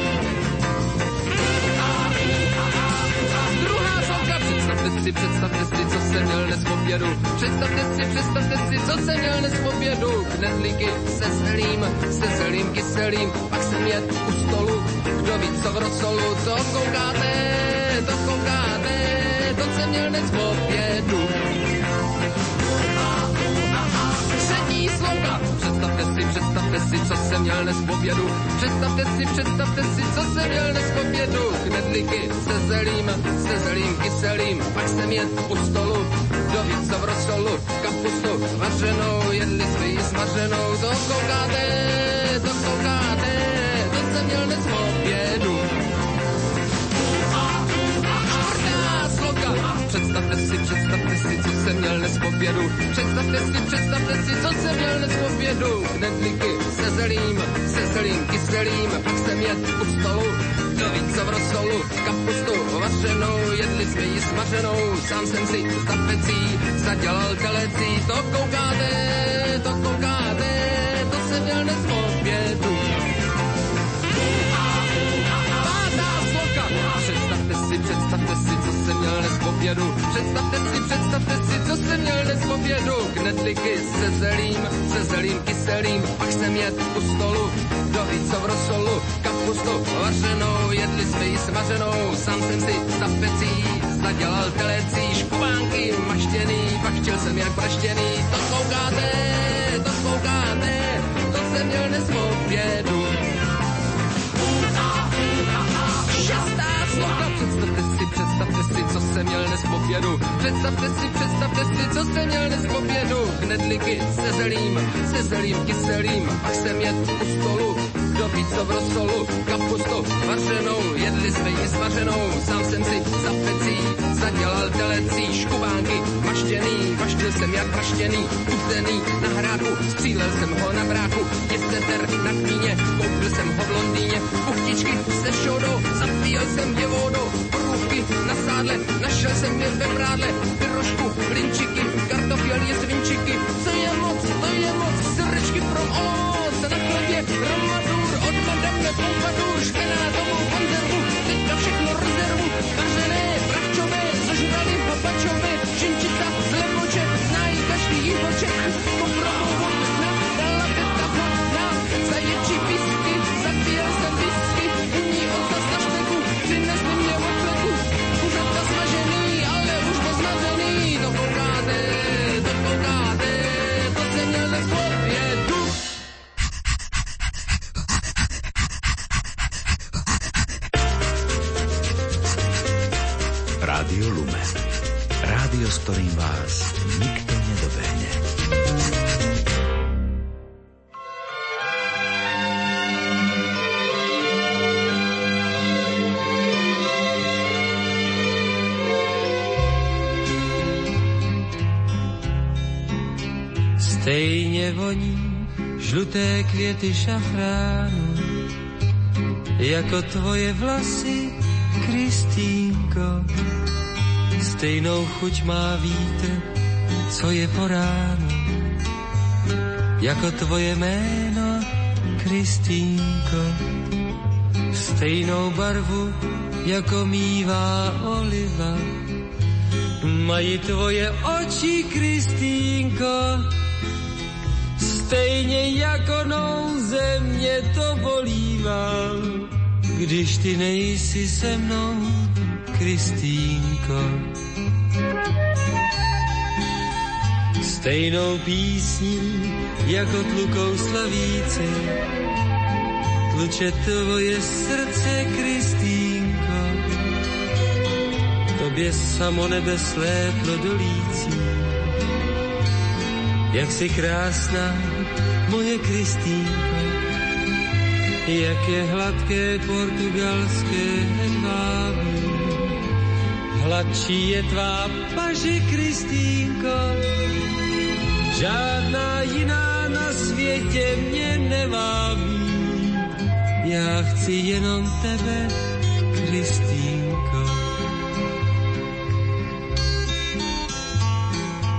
Představte si, představte si, co jsem měl dnes v obědu. Představte si, představte si, co jsem měl dnes v obědu. Knedlíky se zelím, se zelím kyselým, pak jsem jet u stolu. Kdo ví, co v rosolu, to koukáte, to koukáte, to jsem měl dnes v obědu. Si, co jsem měl dnes v obědu. Představte si, představte si, co jsem měl dnes v obědu. Knedlíky se zelím, se zelím kyselým, pak jsem jet u stolu. Do ví, co v rosolu, kapustu vařenou, jedli svý smaženou. To koukáte, to koukáte, to jsem měl dnes v představte si, představte si, co jsem měl dnes v obědu. Představte si, představte si, co jsem měl dnes v obědu. Knedlíky se zelím, se zelím kyselým, pak jsem jet u stolu. Kdo ví, co v rosolu, kapustu vařenou, jedli jsme ji smaženou. Sám jsem si za pecí zadělal telecí. To koukáte, to koukáte, to jsem měl dnes v obědu. Obědu. Představte si, představte si, co jsem měl dnes v obědu. Knedlíky se zelím, se zelím kyselým, pak jsem jet u stolu. Kdo ví, co v rosolu, kapustu vařenou, jedli jsme ji smaženou. Sám jsem si za pecí zadělal telecí, škubánky maštěný, pak chtěl jsem jak praštěný. To koukáte, to koukáte, to jsem měl dnes v obědu. Dnes v obědu. Představte si, představte si, co jsem měl dnes v obědu. Knedlíky se zelím, se zelím kyselým, pak jsem jet u stolu. Kdo ví, co v rosolu, kapustu vařenou, jedli jsme ji svařenou, sám jsem si za pecí zadělal telecí, škubánky maštěný, maštil jsem jak maštěný, uzený na hráku, střílel jsem ho na bráku, jezdeter na kníně, koupil jsem ho v Londýně, buchtičky se šodou, zapíjel jsem je vodou, porůvky na sádle, našel jsem je ve prádle, pyrošku, blinčiky, kartofěl je svinčiky, co je moc, to je moc, srdečky pro ovoc, na chlebě romadur, od madame Pompadour, špenátovou konzervu, teďka všechno rezervu, vařené, bravčové, zožrali papačové, činčica, zlemoče, znají každý jihoček, Voní žluté květy šafránu, jako tvoje vlasy, Kristýnko. Stejnou chuť má vítr, co je po ránu, jako tvoje jméno, Kristýnko. Stejnou barvu, jako mívá oliva, mají tvoje oči, Kristýnko. Stejně jako nouze mě to bolívá, když ty nejsi se mnou, Kristýnko. Stejnou písní, jako tlukou slavíci, tluče tvoje srdce, Kristýnko. Tobě samo nebe sléplo dolící, jak si krásná, moje Kristýnko. Je hladké portugalské hedvábí, hladčí je tvá paže, Kristýnko. Žádná jiná na světě mě nevábí, já chci jenom tebe, Kristýnko.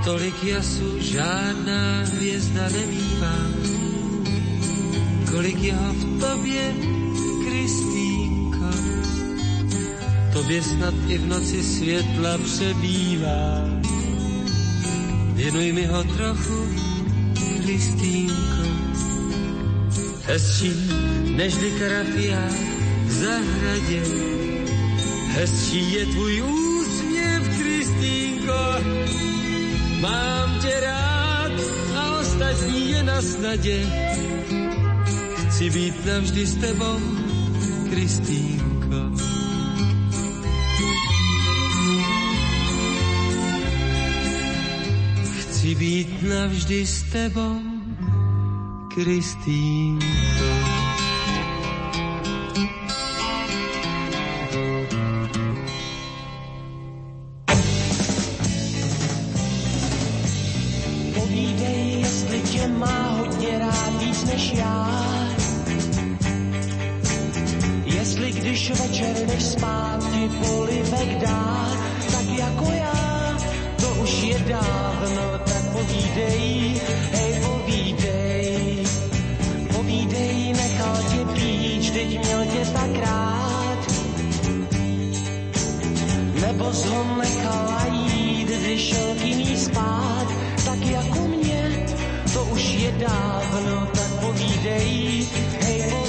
Tolik jasu žádná hvězda nemývá, kolik jeho v tobě, Kristýnko. Tobě snad i v noci světla přebývá. Věnuj mi ho trochu, Kristýnko. Hezčí nežli karafia v zahradě, hezčí je tvůj úsměv, Kristýnko. Mám tě rád a ostatní je na snadě. Chci být navždy s tebou, Kristýnko. Chci být navždy s tebou, Kristýnko. večer jdeš spát, ti polivek dá, tak jako já, to už je dávno, tak povídej, hej povídej, povídej, nechal tě být, vždyť měl tě tak rád, nebo zho nechala jít, když šel k jiný spát, tak jako mě, to už je dávno, tak povídej, hej povídej,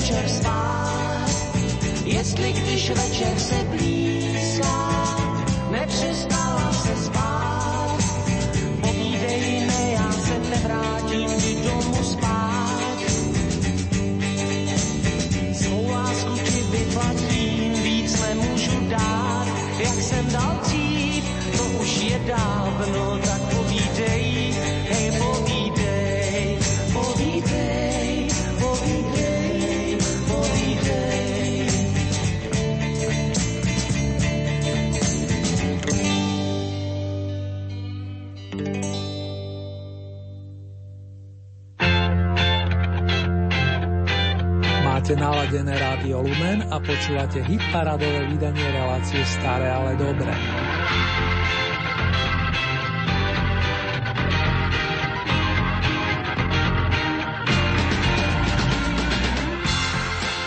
večer spát, jestli když večer se blízká, nepřestala se spát. Povídej, ne, já se nevrátím ti domů spát. Svou lásku ti vyplatím, víc nemůžu dát, jak jsem dal dřív, to už je dávno, rádio Lumen a počúvate hit paradové vydanie relácie Staré, ale dobré.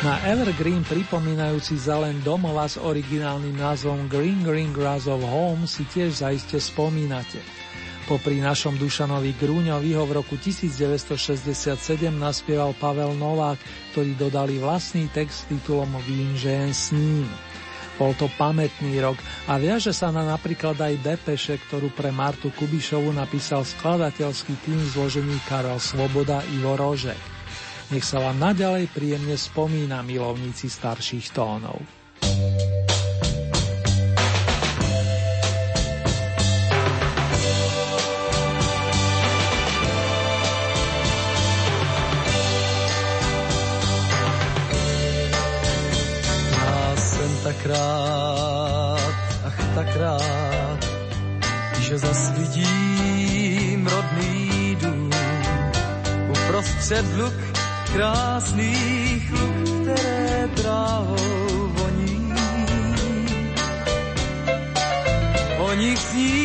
Na Evergreen pripomínajúci zelen domova s originálnym názvom Green Green Grass of Home si tiež zaiste spomínate. Popri našom Dušanovi Grúňovi ho v roku 1967 naspieval Pavel Novák, ktorý dodali vlastný text s titulom Vím, že jen sním. Bol to pamätný rok a viaže sa na napríklad aj Depeše, ktorú pre Martu Kubišovu napísal skladateľský tým zložení Karel Svoboda Ivo Rožek. Nech sa vám naďalej príjemne spomína milovníci starších tónov. Uprostřed luk krásných luk, které trávou voní. O nich sním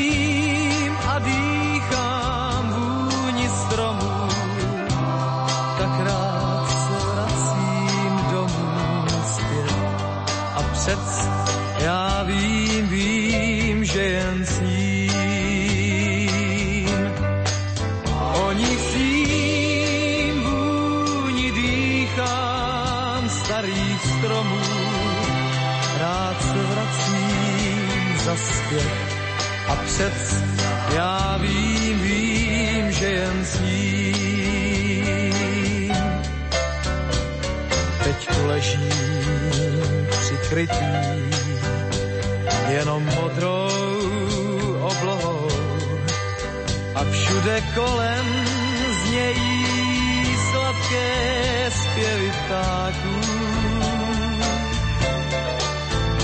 všude kolem znějí sladké zpěvy ptáků.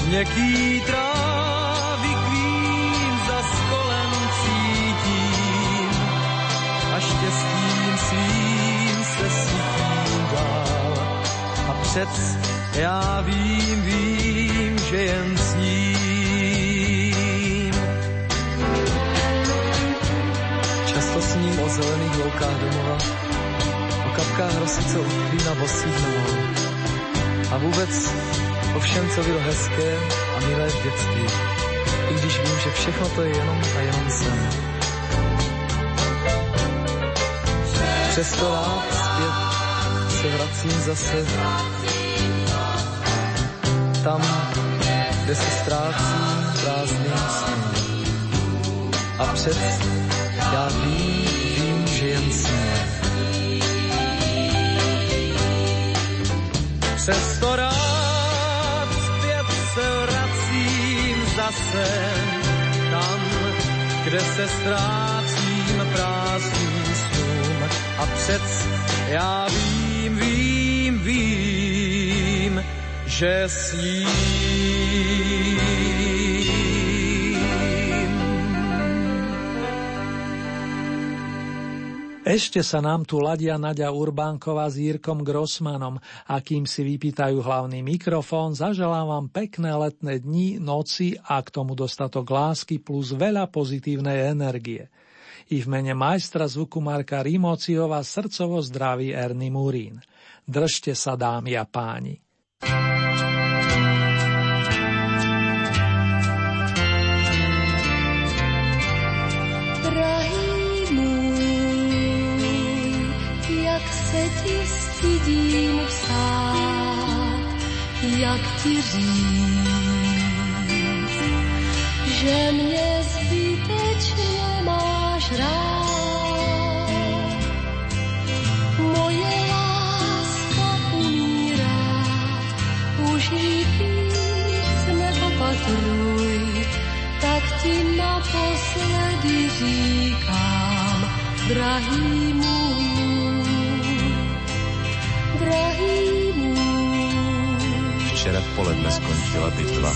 Měkký trávy kvím za kolem cítím a štěstím svým se sytím dál. A přec já vím, loukách domova, o kapkách rosice utkví na bosých nohou. A vůbec o všem, co bylo hezké a milé v dětství. I když vím, že všechno to je jenom a jenom sen. Přesto rád zpět se vracím zase tam, kde se ztrácím prázdným snem. a přec já vím, jen sně. Přesto rád zpět se vracím zase tam, kde se ztrácím prázdným snům a přec já vím, vím, vím, že sním. Ešte sa nám tu ladia Nadia Urbánková s Jírkom Grossmanom a kým si vypýtajú hlavný mikrofón, zaželám vám pekné letné dni, noci a k tomu dostatok lásky plus veľa pozitívnej energie. I v mene majstra zvuku Marka Rimociova srdcovo zdraví Erny Murín. Držte sa, dámy a páni. Jak ti říct, že mě zbytečně máš rád. Moje láska umírá, už jí víc nepopatruj, tak ti naposledy říkám, drahý můj, drahý Včera v poledne skončila bitva.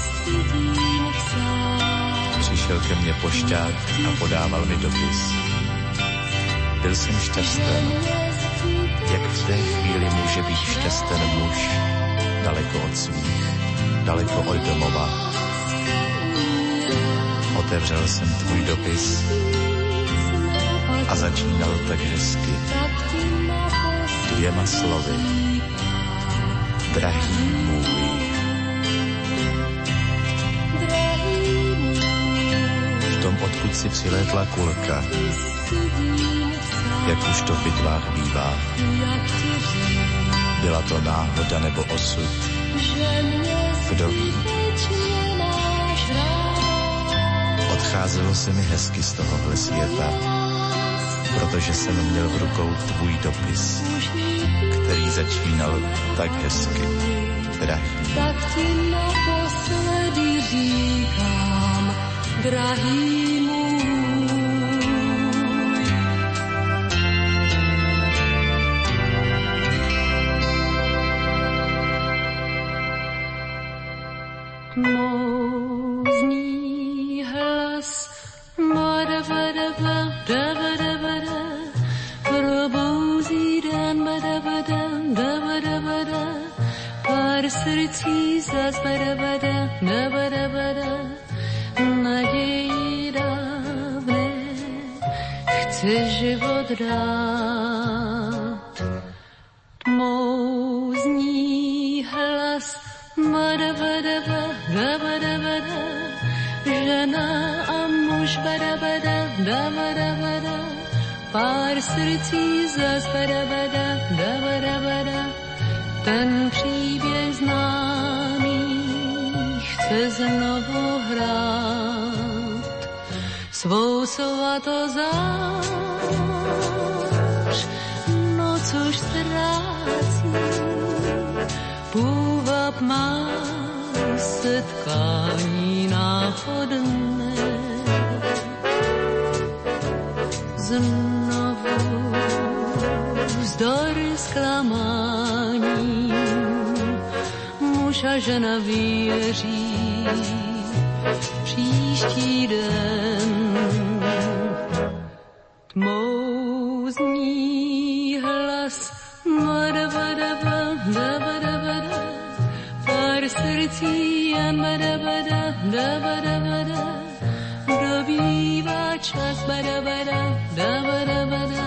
Přišel ke mně pošťák a podával mi dopis. Byl jsem šťasten. Jak v té chvíli může být šťasten muž, daleko od svých, daleko od domova. Otevřel jsem tvůj dopis a začínal tak hezky. Dvěma slovy. Drahý můj. Odkud si přilétla kulka, jak už to v bitvách bývá. Byla to náhoda nebo osud, kdo ví. Odcházelo se mi hezky z tohohle světa, protože jsem měl v rukou tvůj dopis, který začínal tak hezky. Drahý. tak ti naposledy říkám, drahý hlas, madabadaba, dabadabada, žena a muž badabada, dabadabada, pár srdcí zas badabada, dabadabada, ten příběh známý chce znovu hrát. Svou svatozář, noc už ztrácí, má setkání náhodné. Znovu vzdor zklamání, muž a žena věří příští den. Srdcí a madabada, dabadabada, dobývá čas badabada, dabadabada,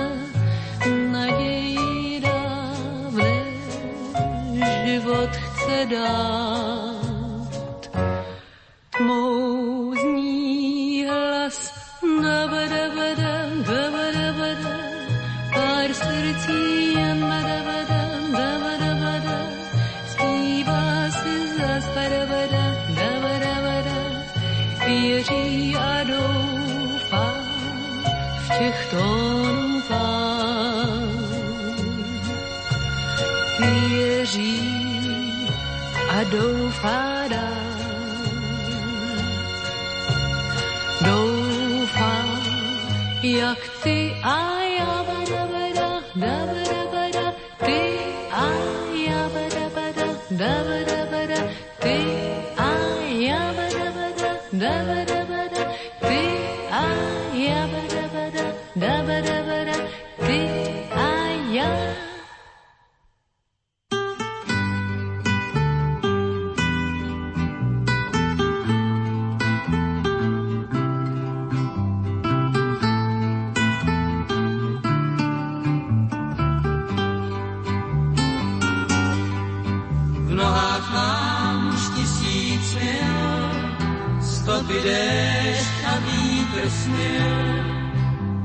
naději dávné, život chce dát. Tmou Bye.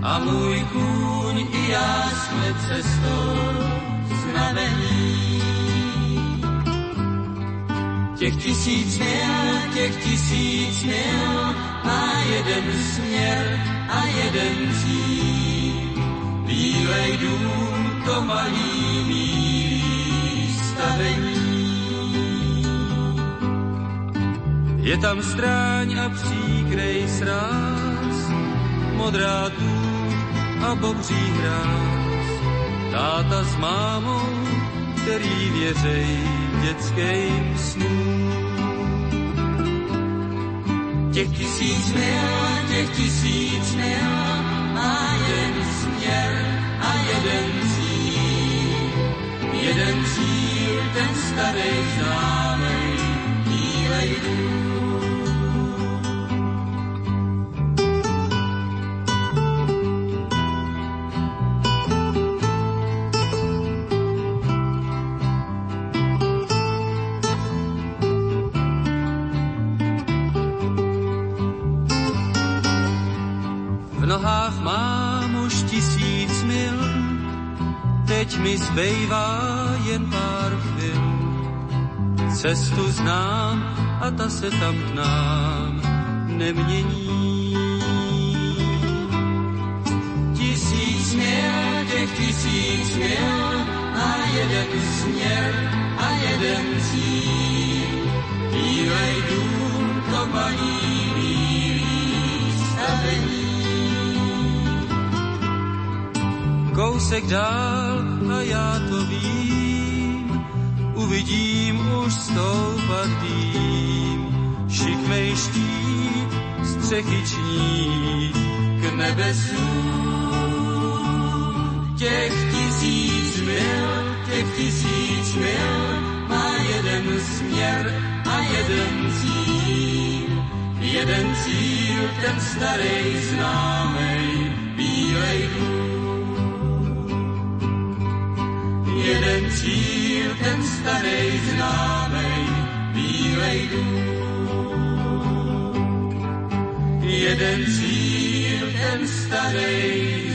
A můj kůň i já jsme cestou znamení. Těch tisíc mil, těch tisíc mil, má jeden směr a jeden cíl. Bílej dům, to malý mílý stavení. Je tam stráň a příkrej sráz, modrá tu a bobří hráz. Táta s mámou, který věřej dětským snům. Těch tisíc mil, těch tisíc mil, má jeden směr a jeden cíl. Jeden cíl, ten starý známej, bílej dům. Zbývá jen pár chvil. Cestu znám a ta se tam k nám nemění. Tisíc mil, těch tisíc mil, a jeden směr a jeden cíl. Bílej dům, to bílý stavení. kousek dál a já to vím, uvidím už stoupat dým, šikmej štít, střechy čnít k nebesům. Těch tisíc mil, těch tisíc mil, má jeden směr a jeden cíl. Jeden cíl, ten starý známej, bílej dům. Starý známej, bílej dům. Jeden cíl, ten starý